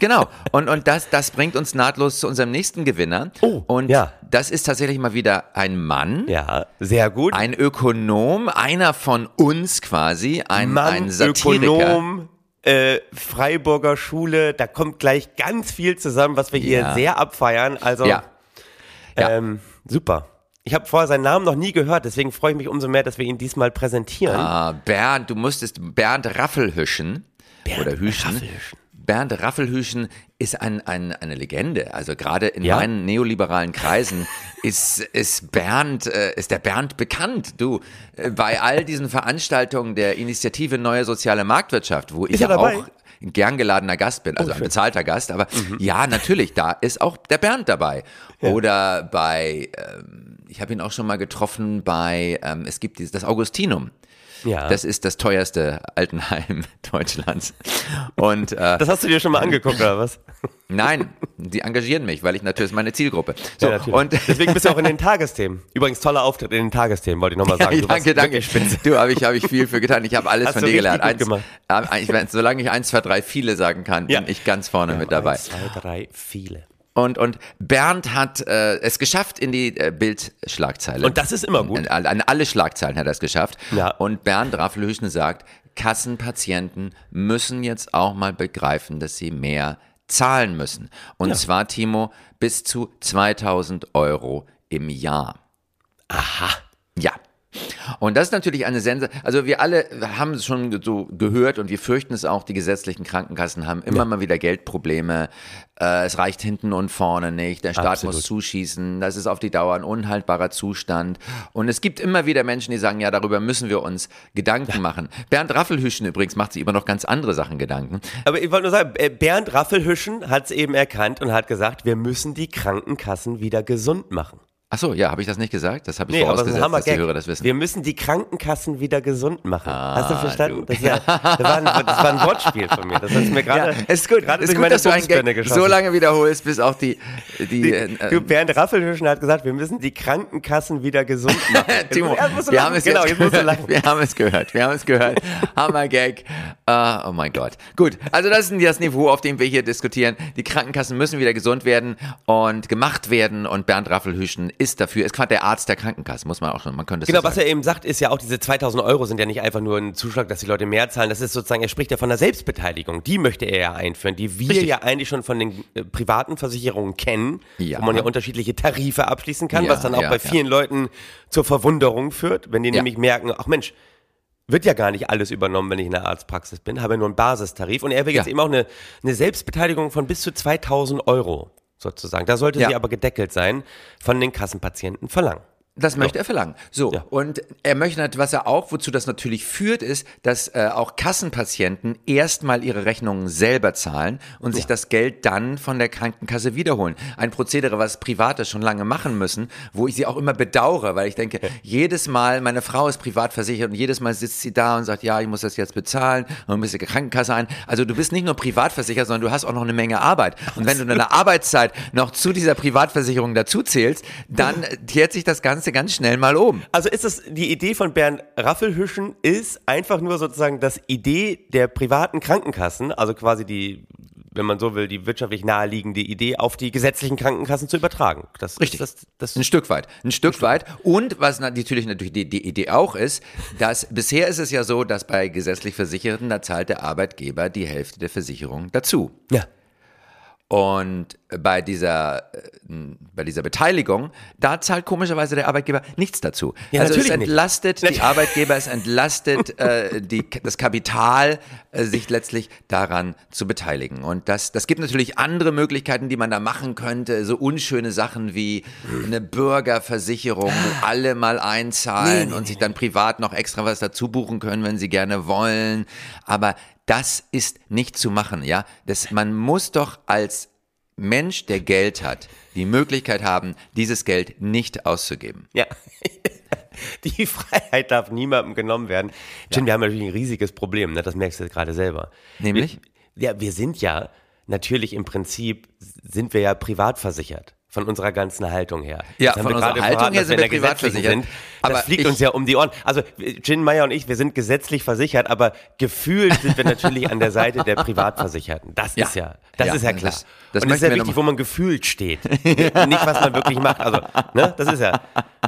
[SPEAKER 3] Genau. Und, und das, das bringt uns nahtlos zu unserem nächsten Gewinner.
[SPEAKER 2] Oh,
[SPEAKER 3] und
[SPEAKER 2] ja.
[SPEAKER 3] das ist tatsächlich mal wieder ein Mann,
[SPEAKER 2] Ja, sehr gut.
[SPEAKER 3] ein Ökonom, einer von uns quasi, ein,
[SPEAKER 2] Mann,
[SPEAKER 3] ein Satiriker.
[SPEAKER 2] Ökonom, äh, Freiburger Schule, da kommt gleich ganz viel zusammen, was wir hier
[SPEAKER 3] Ja.
[SPEAKER 2] sehr abfeiern. Also
[SPEAKER 3] Ja.
[SPEAKER 2] Ähm, super. Ich habe vorher seinen Namen noch nie gehört, deswegen freue ich mich umso mehr, dass wir ihn diesmal präsentieren.
[SPEAKER 3] Ah, Bernd, du musstest Bernd Raffelhüschen oder Hüschen.
[SPEAKER 2] Raffelhüschen.
[SPEAKER 3] Bernd Raffelhüschen ist ein, ein, eine Legende. Also gerade in
[SPEAKER 2] Ja?
[SPEAKER 3] meinen neoliberalen Kreisen ist, ist Bernd, äh, ist der Bernd bekannt. Du, äh, bei all diesen Veranstaltungen der Initiative Neue Soziale Marktwirtschaft, wo ich
[SPEAKER 2] Ist er
[SPEAKER 3] ja auch ein gern geladener Gast bin, also ein bezahlter Gast, aber ja, natürlich, da ist auch der Bernd dabei. Oder bei, ähm, ich habe ihn auch schon mal getroffen bei, ähm, es gibt dieses, das Augustinum.
[SPEAKER 2] Ja.
[SPEAKER 3] Das ist das teuerste Altenheim Deutschlands. Und äh,
[SPEAKER 2] Das hast du dir schon mal angeguckt, oder was?
[SPEAKER 3] nein, die engagieren mich, weil ich natürlich ist meine Zielgruppe. So,
[SPEAKER 2] Ja,
[SPEAKER 3] und
[SPEAKER 2] Deswegen bist du auch in den Tagesthemen. Übrigens, toller Auftritt in den Tagesthemen, wollte ich nochmal sagen. Du warst
[SPEAKER 3] danke, danke.
[SPEAKER 2] spitze.
[SPEAKER 3] Du, habe ich, hab ich viel für getan. Ich habe alles
[SPEAKER 2] Hast
[SPEAKER 3] von
[SPEAKER 2] du
[SPEAKER 3] dir gelernt. Eins, äh, ich, solange ich eins, zwei, drei, viele sagen kann,
[SPEAKER 2] Ja.
[SPEAKER 3] bin ich ganz vorne mit dabei.
[SPEAKER 2] Eins, zwei, drei, viele.
[SPEAKER 3] Und, und Bernd hat äh, es geschafft in die äh, Bildschlagzeile.
[SPEAKER 2] Und das ist immer gut.
[SPEAKER 3] An, an alle Schlagzeilen hat er es geschafft.
[SPEAKER 2] Ja.
[SPEAKER 3] Und Bernd Raffelhüschen sagt, Kassenpatienten müssen jetzt auch mal begreifen, dass sie mehr zahlen müssen. Und zwar, Timo, bis zu 2000 Euro im Jahr.
[SPEAKER 2] Aha.
[SPEAKER 3] Ja. Und das ist natürlich eine Sense. Also wir alle haben es schon so gehört und wir fürchten es auch. Die gesetzlichen Krankenkassen haben immer mal wieder Geldprobleme. Äh, es reicht hinten und vorne nicht. Der Staat
[SPEAKER 2] Absolut.
[SPEAKER 3] muss zuschießen. Das ist auf die Dauer ein unhaltbarer Zustand. Und es gibt immer wieder Menschen, die sagen, ja, darüber müssen wir uns Gedanken machen. Bernd Raffelhüschen übrigens macht sich über noch ganz andere Sachen Gedanken.
[SPEAKER 2] Aber ich wollte nur sagen, äh, Bernd Raffelhüschen hat es eben erkannt und hat gesagt, wir müssen die Krankenkassen wieder gesund machen.
[SPEAKER 3] Ach so, ja, habe ich das nicht gesagt? Das habe ich
[SPEAKER 2] Nee, aber das
[SPEAKER 3] vorausgesetzt, dass die. Hörer das wissen.
[SPEAKER 2] Wir müssen die Krankenkassen wieder gesund machen. Hast du verstanden? Das, ja, das, war ein, das war ein Wortspiel von mir. Das hast du mir gerade
[SPEAKER 3] ja, ist gut,
[SPEAKER 2] gerade
[SPEAKER 3] ist gut, dass du einen Gag so lange wiederholst, bis auch die, die,
[SPEAKER 2] Die,
[SPEAKER 3] äh,
[SPEAKER 2] du, Bernd Raffelhüschen hat gesagt, wir müssen die Krankenkassen wieder gesund machen.
[SPEAKER 3] Timo, wir haben es
[SPEAKER 2] genau,
[SPEAKER 3] jetzt, gehört. Wir haben es gehört. Wir haben es gehört. Hammer-Gag. Uh, oh mein Gott. Gut, also das ist das Niveau, auf dem wir hier diskutieren. Die Krankenkassen müssen wieder gesund werden und gemacht werden und Bernd Raffelhüschen ist dafür, ist gerade der Arzt der Krankenkasse, muss man auch schon, man könnte es
[SPEAKER 2] Genau,
[SPEAKER 3] so
[SPEAKER 2] was er eben sagt, ist ja auch, diese 2000 Euro sind ja nicht einfach nur ein Zuschlag, dass die Leute mehr zahlen. Das ist sozusagen, er spricht ja von der Selbstbeteiligung. Die möchte er ja einführen, die wir
[SPEAKER 3] Richtig.
[SPEAKER 2] ja eigentlich schon von den äh, privaten Versicherungen kennen,
[SPEAKER 3] Ja.
[SPEAKER 2] wo man ja unterschiedliche Tarife abschließen kann,
[SPEAKER 3] Ja,
[SPEAKER 2] was dann auch
[SPEAKER 3] ja,
[SPEAKER 2] bei vielen Leuten zur Verwunderung führt, wenn die nämlich merken, ach Mensch, wird ja gar nicht alles übernommen, wenn ich in der Arztpraxis bin, habe nur einen Basistarif. Und er will jetzt
[SPEAKER 3] Ja.
[SPEAKER 2] eben auch eine, eine Selbstbeteiligung von bis zu 2000 Euro sozusagen. Da sollte
[SPEAKER 3] Ja.
[SPEAKER 2] sie aber gedeckelt sein, von den Kassenpatienten verlangen.
[SPEAKER 3] Das möchte er verlangen. So,
[SPEAKER 2] Ja.
[SPEAKER 3] und er möchte, was er auch, wozu das natürlich führt, ist, dass äh, auch Kassenpatienten erstmal ihre Rechnungen selber zahlen und sich das Geld dann von der Krankenkasse wiederholen. Ein Prozedere, was Private schon lange machen müssen, wo ich sie auch immer bedauere, weil ich denke, jedes Mal, meine Frau ist privat versichert und jedes Mal sitzt sie da und sagt, ja, ich muss das jetzt bezahlen und muss die Krankenkasse ein. Also du bist nicht nur privat versichert, sondern du hast auch noch eine Menge Arbeit. Und wenn du deine Arbeitszeit noch zu dieser Privatversicherung dazu zählst, dann kehrt sich das Ganze ganz schnell mal um.
[SPEAKER 2] Also ist es die Idee von Bernd Raffelhüschen ist einfach nur sozusagen das Idee der privaten Krankenkassen, also quasi die, wenn man so will, die wirtschaftlich naheliegende Idee auf die gesetzlichen Krankenkassen zu übertragen. Das
[SPEAKER 3] Richtig.
[SPEAKER 2] Ist das, das,
[SPEAKER 3] Ein Stück weit, ein Stück weit. Und was natürlich natürlich die, die Idee auch ist, dass bisher ist es ja so, dass bei gesetzlich Versicherten, da zahlt der Arbeitgeber die Hälfte der Versicherung dazu.
[SPEAKER 2] ja.
[SPEAKER 3] Und bei dieser, äh, bei dieser Beteiligung, da zahlt komischerweise der Arbeitgeber nichts dazu.
[SPEAKER 2] Ja,
[SPEAKER 3] also es
[SPEAKER 2] natürlich nicht.
[SPEAKER 3] entlastet die Arbeitgeber, es entlastet äh, die, das Kapital, äh, sich letztlich daran zu beteiligen. Und das, das gibt natürlich andere Möglichkeiten, die man da machen könnte. So unschöne Sachen wie eine Bürgerversicherung, wo alle mal einzahlen und sich dann privat noch extra was dazu buchen können, wenn sie gerne wollen. Aber das ist nicht zu machen, ja. Das, man muss doch als Mensch, der Geld hat, die Möglichkeit haben, dieses Geld nicht auszugeben.
[SPEAKER 2] Ja. Die Freiheit darf niemandem genommen werden. Jim, wir haben natürlich ein riesiges Problem, ne? das merkst du gerade selber.
[SPEAKER 3] Nämlich?
[SPEAKER 2] Wir, ja, wir sind ja natürlich im Prinzip, sind wir ja privat versichert. Von unserer ganzen Haltung her.
[SPEAKER 3] Ja,
[SPEAKER 2] Das haben
[SPEAKER 3] von
[SPEAKER 2] wir
[SPEAKER 3] unserer
[SPEAKER 2] gerade
[SPEAKER 3] Haltung
[SPEAKER 2] verraten,
[SPEAKER 3] her sind
[SPEAKER 2] in
[SPEAKER 3] wir
[SPEAKER 2] der
[SPEAKER 3] privat versichert.
[SPEAKER 2] Das
[SPEAKER 3] Aber
[SPEAKER 2] fliegt uns ja um die Ohren. Also Jin Meyer und ich, wir sind gesetzlich versichert, aber gefühlt sind wir natürlich an der Seite der Privatversicherten. Das
[SPEAKER 3] Ja.
[SPEAKER 2] ist ja, das
[SPEAKER 3] Ja,
[SPEAKER 2] ist ja
[SPEAKER 3] das-
[SPEAKER 2] klar.
[SPEAKER 3] das
[SPEAKER 2] und es
[SPEAKER 3] möchten
[SPEAKER 2] ist ja wichtig, wo man gefühlt steht. Nicht, was man wirklich macht. Also, ne, das ist ja.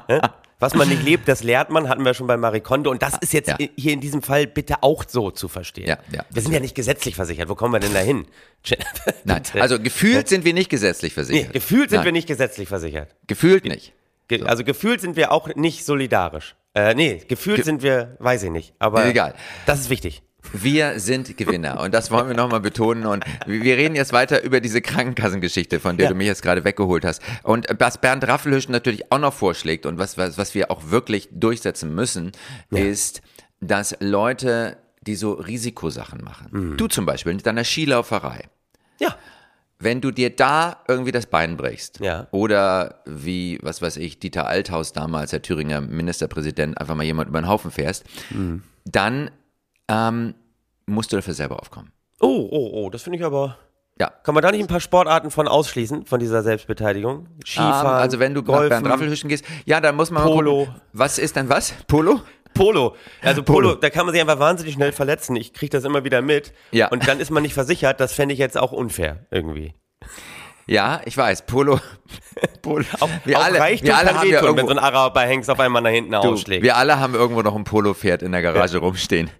[SPEAKER 2] Ne? Was man nicht lebt, das lehrt man, hatten wir schon bei Marie Kondo. Und das ist jetzt
[SPEAKER 3] Ja.
[SPEAKER 2] hier in diesem Fall bitte auch so zu verstehen.
[SPEAKER 3] Ja, ja.
[SPEAKER 2] Wir sind ja nicht gesetzlich versichert. Wo kommen wir denn da hin?
[SPEAKER 3] Nein, also gefühlt sind wir nicht gesetzlich
[SPEAKER 2] Nee,
[SPEAKER 3] versichert.
[SPEAKER 2] gefühlt sind
[SPEAKER 3] Nein,
[SPEAKER 2] wir nicht gesetzlich versichert.
[SPEAKER 3] Gefühlt nicht.
[SPEAKER 2] Ge Also gefühlt sind wir auch nicht solidarisch. Äh, nee, gefühlt sind wir, weiß ich nicht. Aber
[SPEAKER 3] Egal.
[SPEAKER 2] das ist wichtig.
[SPEAKER 3] Wir sind Gewinner und das wollen wir nochmal betonen und wir reden jetzt weiter über diese Krankenkassengeschichte, von der
[SPEAKER 2] Ja.
[SPEAKER 3] du mich jetzt gerade weggeholt hast. Und was Bernd Raffelhüschen natürlich auch noch vorschlägt und was, was, was wir auch wirklich durchsetzen müssen, ist, dass Leute, die so Risikosachen machen,
[SPEAKER 2] Mhm.
[SPEAKER 3] du zum Beispiel mit deiner Skilauferei,
[SPEAKER 2] Ja.
[SPEAKER 3] wenn du dir da irgendwie das Bein brichst
[SPEAKER 2] Ja.
[SPEAKER 3] oder wie, was weiß ich, Dieter Althaus damals, der Thüringer Ministerpräsident, einfach mal jemand über den Haufen fährst,
[SPEAKER 2] Mhm.
[SPEAKER 3] dann ähm, musst du dafür selber aufkommen.
[SPEAKER 2] Oh, oh, oh, das finde ich aber.
[SPEAKER 3] Ja.
[SPEAKER 2] Kann man da nicht ein paar Sportarten von ausschließen, von dieser Selbstbeteiligung? Skifahren,
[SPEAKER 3] Ähm, also wenn du
[SPEAKER 2] Golfen,
[SPEAKER 3] Bernd Raffelhüschen gehst, ja, dann muss man mal
[SPEAKER 2] Polo.
[SPEAKER 3] gucken, was ist denn was? Polo?
[SPEAKER 2] Polo. Also Polo, da kann man sich einfach wahnsinnig schnell verletzen. Ich kriege das immer wieder mit.
[SPEAKER 3] Ja.
[SPEAKER 2] Und dann ist man nicht versichert. Das fände ich jetzt auch unfair irgendwie.
[SPEAKER 3] Ja, ich weiß, Polo. Polo.
[SPEAKER 2] Auch,
[SPEAKER 3] wir
[SPEAKER 2] auch
[SPEAKER 3] alle,
[SPEAKER 2] Reichtum
[SPEAKER 3] wir alle haben ja
[SPEAKER 2] wehtun, wenn so
[SPEAKER 3] irgendwo,
[SPEAKER 2] ein Araber Hengst auf einmal nach hinten
[SPEAKER 3] du,
[SPEAKER 2] ausschlägt.
[SPEAKER 3] wir alle haben irgendwo noch ein Polo-Pferd in der Garage rumstehen.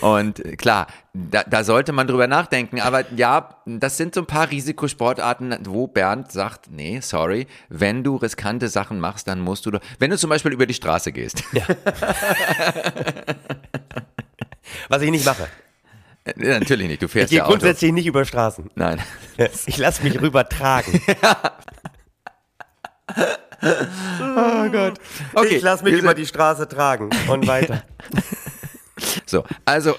[SPEAKER 3] Und äh, klar, da, da sollte man drüber nachdenken. Aber ja, das sind so ein paar Risikosportarten, wo Bernd sagt, nee, sorry, wenn du riskante Sachen machst, dann musst du doch, wenn du zum Beispiel über die Straße gehst.
[SPEAKER 2] Was ich nicht mache.
[SPEAKER 3] Ja, Natürlich nicht, du
[SPEAKER 2] Ich
[SPEAKER 3] fährst
[SPEAKER 2] gehe
[SPEAKER 3] ja Auto.
[SPEAKER 2] grundsätzlich nicht über Straßen.
[SPEAKER 3] Nein.
[SPEAKER 2] Ich lasse mich rübertragen.
[SPEAKER 3] Oh Gott. Okay,
[SPEAKER 2] ich lasse mich über die Straße tragen und weiter.
[SPEAKER 3] So, also,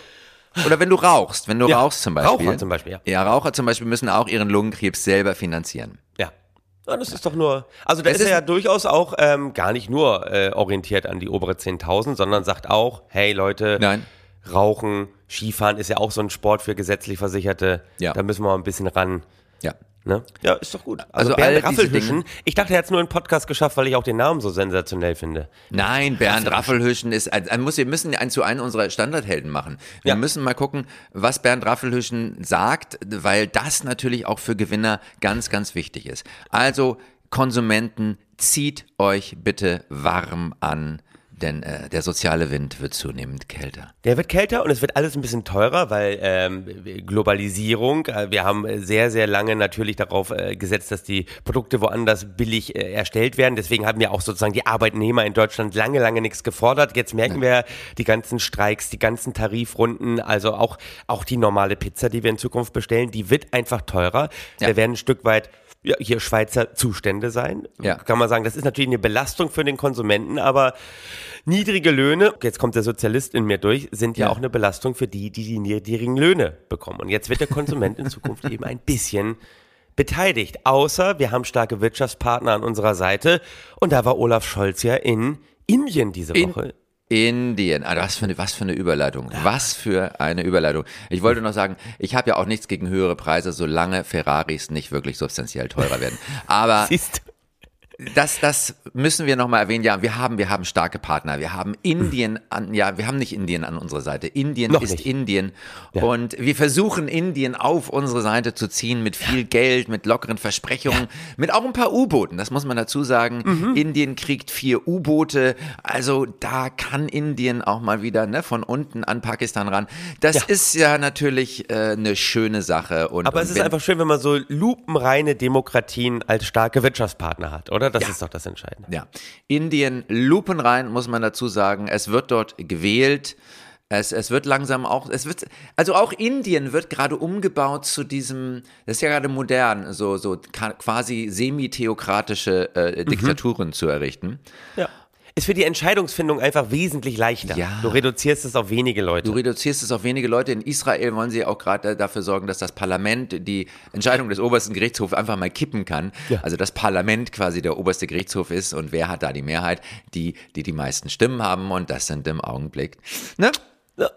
[SPEAKER 3] oder wenn du rauchst, wenn du
[SPEAKER 2] Ja,
[SPEAKER 3] rauchst zum Beispiel.
[SPEAKER 2] Raucher zum Beispiel, ja.
[SPEAKER 3] Ja, Raucher zum Beispiel müssen auch ihren Lungenkrebs selber finanzieren.
[SPEAKER 2] Ja. Ja, das ist doch nur. Also da
[SPEAKER 3] Es
[SPEAKER 2] ist er
[SPEAKER 3] ist-
[SPEAKER 2] ja durchaus auch ähm, gar nicht nur äh, orientiert an die obere 10.000, sondern sagt auch, hey Leute,
[SPEAKER 3] Nein.
[SPEAKER 2] Rauchen, Skifahren ist ja auch so ein Sport für gesetzlich Versicherte.
[SPEAKER 3] Ja.
[SPEAKER 2] Da müssen wir mal ein bisschen ran.
[SPEAKER 3] Ja.
[SPEAKER 2] Ne? Ja, ist doch gut.
[SPEAKER 3] Also
[SPEAKER 2] Also, Bernd Raffelhüschen, ich dachte, er hat es nur einen Podcast geschafft, weil ich auch den Namen so sensationell finde.
[SPEAKER 3] Nein, Bernd Raffelhüschen ist, also muss, wir müssen einen zu einem unserer Standardhelden machen. Wir
[SPEAKER 2] Ja.
[SPEAKER 3] müssen mal gucken, was Bernd Raffelhüschen sagt, weil das natürlich auch für Gewinner ganz, ganz wichtig ist. Also, Konsumenten, zieht euch bitte warm an, denn äh, der soziale Wind wird zunehmend kälter.
[SPEAKER 2] Der wird kälter und es wird alles ein bisschen teurer, weil ähm, Globalisierung, äh, wir haben sehr, sehr lange natürlich darauf äh, gesetzt, dass die Produkte woanders billig äh, erstellt werden. Deswegen haben ja auch sozusagen die Arbeitnehmer in Deutschland lange, lange nichts gefordert. Jetzt merken wir die ganzen Streiks, die ganzen Tarifrunden, also auch, auch die normale Pizza, die wir in Zukunft bestellen, die wird einfach teurer.
[SPEAKER 3] Ja.
[SPEAKER 2] Da werden ein Stück weit ja, hier Schweizer Zustände sein.
[SPEAKER 3] Ja.
[SPEAKER 2] Kann man sagen, das ist natürlich eine Belastung für den Konsumenten, aber niedrige Löhne, jetzt kommt der Sozialist in mir durch, sind ja,
[SPEAKER 3] Ja.
[SPEAKER 2] auch eine Belastung für die, die die niedrigen Löhne bekommen. Und jetzt wird der Konsument in Zukunft eben ein bisschen beteiligt. Außer wir haben starke Wirtschaftspartner an unserer Seite. Und da war Olaf Scholz ja in Indien diese
[SPEAKER 3] In
[SPEAKER 2] Woche.
[SPEAKER 3] Indien. Ah, was, für eine, was für eine Überleitung. Was für eine Überleitung. Ich wollte noch sagen, ich habe ja auch nichts gegen höhere Preise, solange Ferraris nicht wirklich substanziell teurer werden. Aber
[SPEAKER 2] Siehst du?
[SPEAKER 3] Das, das müssen wir nochmal erwähnen. Ja, wir haben, wir haben starke Partner. Wir haben Indien an, ja, wir haben nicht Indien an unserer Seite. Indien
[SPEAKER 2] Noch
[SPEAKER 3] ist
[SPEAKER 2] nicht.
[SPEAKER 3] Indien. Und wir versuchen Indien auf unsere Seite zu ziehen mit viel Geld, mit lockeren Versprechungen, mit auch ein paar U-Booten. Das muss man dazu sagen.
[SPEAKER 2] Mhm.
[SPEAKER 3] Indien kriegt vier U-Boote. Also da kann Indien auch mal wieder ne, von unten an Pakistan ran. Das
[SPEAKER 2] Ja.
[SPEAKER 3] ist ja natürlich äh, eine schöne Sache. Und,
[SPEAKER 2] Aber
[SPEAKER 3] und
[SPEAKER 2] es ist einfach schön, wenn man so lupenreine Demokratien als starke Wirtschaftspartner hat, oder? Das ist doch das Entscheidende.
[SPEAKER 3] Ja, Indien lupenrein, muss man dazu sagen. Es wird dort gewählt. Es, es wird langsam auch, es wird, also auch Indien wird gerade umgebaut zu diesem, das ist ja gerade modern, so, so quasi semi-theokratische
[SPEAKER 2] Mhm.
[SPEAKER 3] äh, Diktaturen zu errichten.
[SPEAKER 2] Ja. Ist für die Entscheidungsfindung einfach wesentlich leichter.
[SPEAKER 3] Ja.
[SPEAKER 2] Du reduzierst es auf wenige Leute.
[SPEAKER 3] Du reduzierst es auf wenige Leute. In Israel wollen sie auch gerade dafür sorgen, dass das Parlament die Entscheidung des obersten Gerichtshofs einfach mal kippen kann. Also das Parlament quasi der oberste Gerichtshof ist und wer hat da die Mehrheit? Die, die die meisten Stimmen haben und das sind im Augenblick, ne?
[SPEAKER 2] Ja.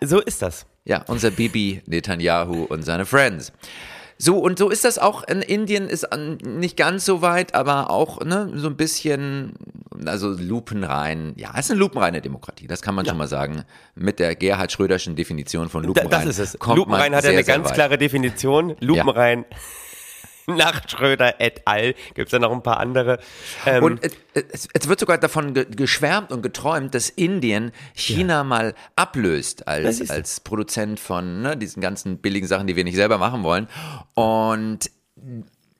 [SPEAKER 2] So ist das.
[SPEAKER 3] Ja, unser Bibi Netanyahu und seine Friends. So, und so ist das auch in Indien, ist nicht ganz so weit, aber auch ne, so ein bisschen, also lupenrein. Ja, es ist eine lupenreine Demokratie, das kann man schon mal sagen. Mit der Gerhard Schröderschen Definition von
[SPEAKER 2] Da,
[SPEAKER 3] lupenrein.
[SPEAKER 2] das ist es. Lupenrein hat ja eine
[SPEAKER 3] sehr
[SPEAKER 2] ganz
[SPEAKER 3] weit.
[SPEAKER 2] klare Definition. Lupenrein. Nach Schröder et al. Gibt es ja noch ein paar andere. Ähm,
[SPEAKER 3] Und es, es, wird sogar davon ge geschwärmt und geträumt, dass Indien China mal ablöst als, als Produzent von ne, diesen ganzen billigen Sachen, die wir nicht selber machen wollen. Und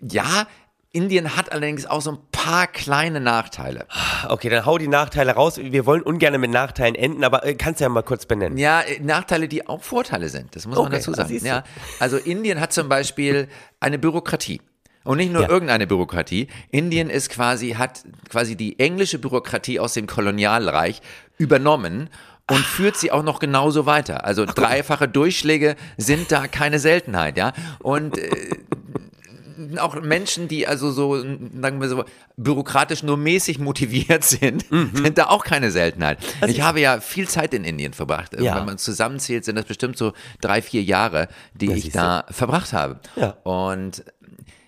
[SPEAKER 3] ja, Indien hat allerdings auch so ein paar kleine Nachteile.
[SPEAKER 2] okay, dann hau die Nachteile raus. Wir wollen ungern mit Nachteilen enden, aber äh, kannst du ja mal kurz benennen.
[SPEAKER 3] Ja, äh, Nachteile, die auch Vorteile sind. Das muss man
[SPEAKER 2] Okay,
[SPEAKER 3] dazu
[SPEAKER 2] ah,
[SPEAKER 3] sagen.
[SPEAKER 2] du.
[SPEAKER 3] Ja, also Indien hat zum Beispiel eine Bürokratie. Und nicht nur
[SPEAKER 2] Ja.
[SPEAKER 3] irgendeine Bürokratie. Indien ist quasi, hat quasi die englische Bürokratie aus dem Kolonialreich übernommen und führt sie auch noch genauso weiter. Also dreifache Durchschläge sind da keine Seltenheit, ja. Und äh, auch Menschen, die also so, sagen wir so, bürokratisch nur mäßig motiviert sind,
[SPEAKER 2] Mhm.
[SPEAKER 3] sind da auch keine Seltenheit. Ich habe ja viel Zeit in Indien verbracht.
[SPEAKER 2] Ja.
[SPEAKER 3] Wenn man zusammenzählt, sind das bestimmt so drei, vier Jahre, die ich
[SPEAKER 2] siehst du.
[SPEAKER 3] da verbracht habe.
[SPEAKER 2] Ja.
[SPEAKER 3] Und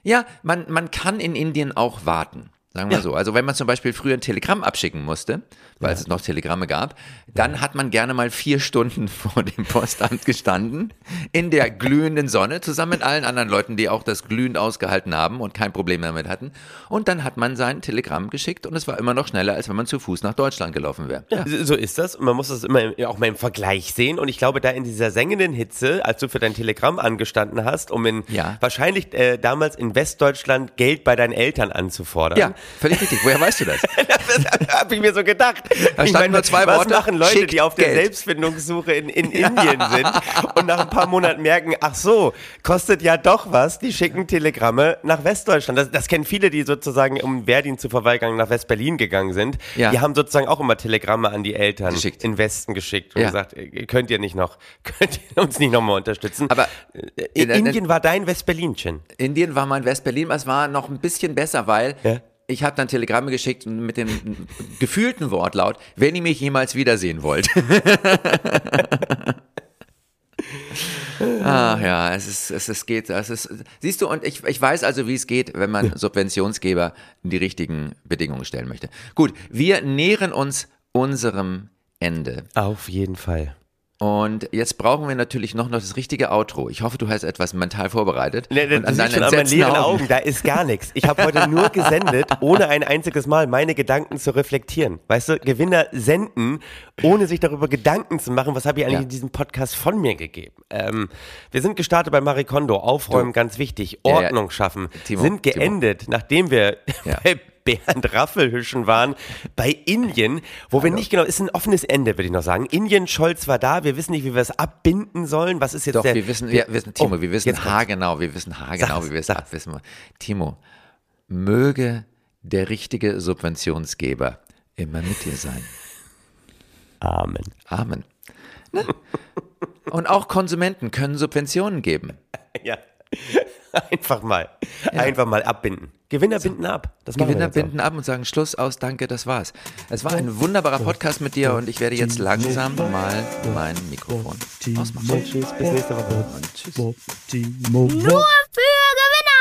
[SPEAKER 3] ja, man, man kann in Indien auch warten. Sagen wir so. Also wenn man zum Beispiel früher ein Telegramm abschicken musste, weil es noch Telegramme gab, dann hat man gerne mal vier Stunden vor dem Postamt gestanden, in der glühenden Sonne, zusammen mit allen anderen Leuten, die auch das glühend ausgehalten haben und kein Problem damit hatten. Und dann hat man sein Telegramm geschickt und es war immer noch schneller, als wenn man zu Fuß nach Deutschland gelaufen wäre. Ja.
[SPEAKER 2] So so ist das. Und man muss das immer im, auch mal im Vergleich sehen. Und ich glaube, da in dieser sengenden Hitze, als du für dein Telegramm angestanden hast, um in
[SPEAKER 3] Ja.
[SPEAKER 2] wahrscheinlich äh, damals in Westdeutschland Geld bei deinen Eltern anzufordern.
[SPEAKER 3] ja, völlig richtig. Woher weißt du das?
[SPEAKER 2] das habe ich mir so gedacht.
[SPEAKER 3] Da
[SPEAKER 2] ich
[SPEAKER 3] standen nur zwei
[SPEAKER 2] was
[SPEAKER 3] Worte,
[SPEAKER 2] machen Leute, die auf der
[SPEAKER 3] Geld.
[SPEAKER 2] Selbstfindungssuche in, in Indien sind und nach ein paar Monaten merken, ach so, kostet ja doch was, die schicken Telegramme nach Westdeutschland. Das, das kennen viele, die sozusagen, um Wehrdienst zu verweigern, nach West-Berlin gegangen sind.
[SPEAKER 3] Ja.
[SPEAKER 2] Die haben sozusagen auch immer Telegramme an die Eltern
[SPEAKER 3] Geschickt.
[SPEAKER 2] in Westen geschickt und
[SPEAKER 3] Ja.
[SPEAKER 2] gesagt, äh, könnt ihr nicht noch, könnt ihr uns nicht nochmal unterstützen?
[SPEAKER 3] Aber,
[SPEAKER 2] Äh,
[SPEAKER 3] in- in-
[SPEAKER 2] Indien war dein West-Berlin-Chin.
[SPEAKER 3] Indien war mein West-Berlin, es war noch ein bisschen besser, weil
[SPEAKER 2] Ja.
[SPEAKER 3] Ich habe dann Telegramme geschickt mit dem gefühlten Wortlaut, wenn ihr mich jemals wiedersehen wollt. Ach ja, es ist, es ist, geht, es ist, siehst du, und ich, ich weiß also, wie es geht, wenn man Subventionsgeber die richtigen Bedingungen stellen möchte. Gut, wir nähern uns unserem Ende.
[SPEAKER 2] Auf jeden Fall.
[SPEAKER 3] Und jetzt brauchen wir natürlich noch, noch das richtige Outro. Ich hoffe, du hast etwas mental vorbereitet.
[SPEAKER 2] Ne, ne,
[SPEAKER 3] und
[SPEAKER 2] du siehst schon an meinen leeren Augen, da ist gar nichts. Ich habe heute nur gesendet, ohne ein einziges Mal meine Gedanken zu reflektieren. Weißt du, Gewinner senden, ohne sich darüber Gedanken zu machen, was habe ich eigentlich
[SPEAKER 3] Ja.
[SPEAKER 2] in diesem Podcast von mir gegeben. Ähm, wir sind gestartet bei Marie Kondo, aufräumen,
[SPEAKER 3] Du.
[SPEAKER 2] ganz wichtig,
[SPEAKER 3] Ja, ja.
[SPEAKER 2] Ordnung schaffen,
[SPEAKER 3] Timo,
[SPEAKER 2] sind
[SPEAKER 3] Timo.
[SPEAKER 2] geendet, nachdem wir
[SPEAKER 3] Ja.
[SPEAKER 2] bei Bernd Raffelhüschen waren, bei Indien, wo wir nicht genau, ist ein offenes Ende, würde ich noch sagen. Indien, Scholz war da, wir wissen nicht, wie wir es abbinden sollen. Was ist jetzt
[SPEAKER 3] Doch,
[SPEAKER 2] der...
[SPEAKER 3] wir wissen, wir wissen, Timo,
[SPEAKER 2] Oh,
[SPEAKER 3] wir wissen haargenau, wir wissen haargenau, wie wir es abwissen. Timo, möge der richtige Subventionsgeber immer mit dir sein.
[SPEAKER 2] Amen.
[SPEAKER 3] Amen. Ne? Und auch Konsumenten können Subventionen geben.
[SPEAKER 2] Ja. Einfach mal. Einfach mal abbinden. Gewinner binden ab. Das
[SPEAKER 3] Gewinner binden ab und sagen Schluss aus, danke, das war's. Es war ein wunderbarer Podcast mit dir und ich werde jetzt langsam mal mein Mikrofon ausmachen.
[SPEAKER 2] Tschüss, bis nächste Woche.
[SPEAKER 1] Timo, Timo,
[SPEAKER 4] Nur für Gewinner!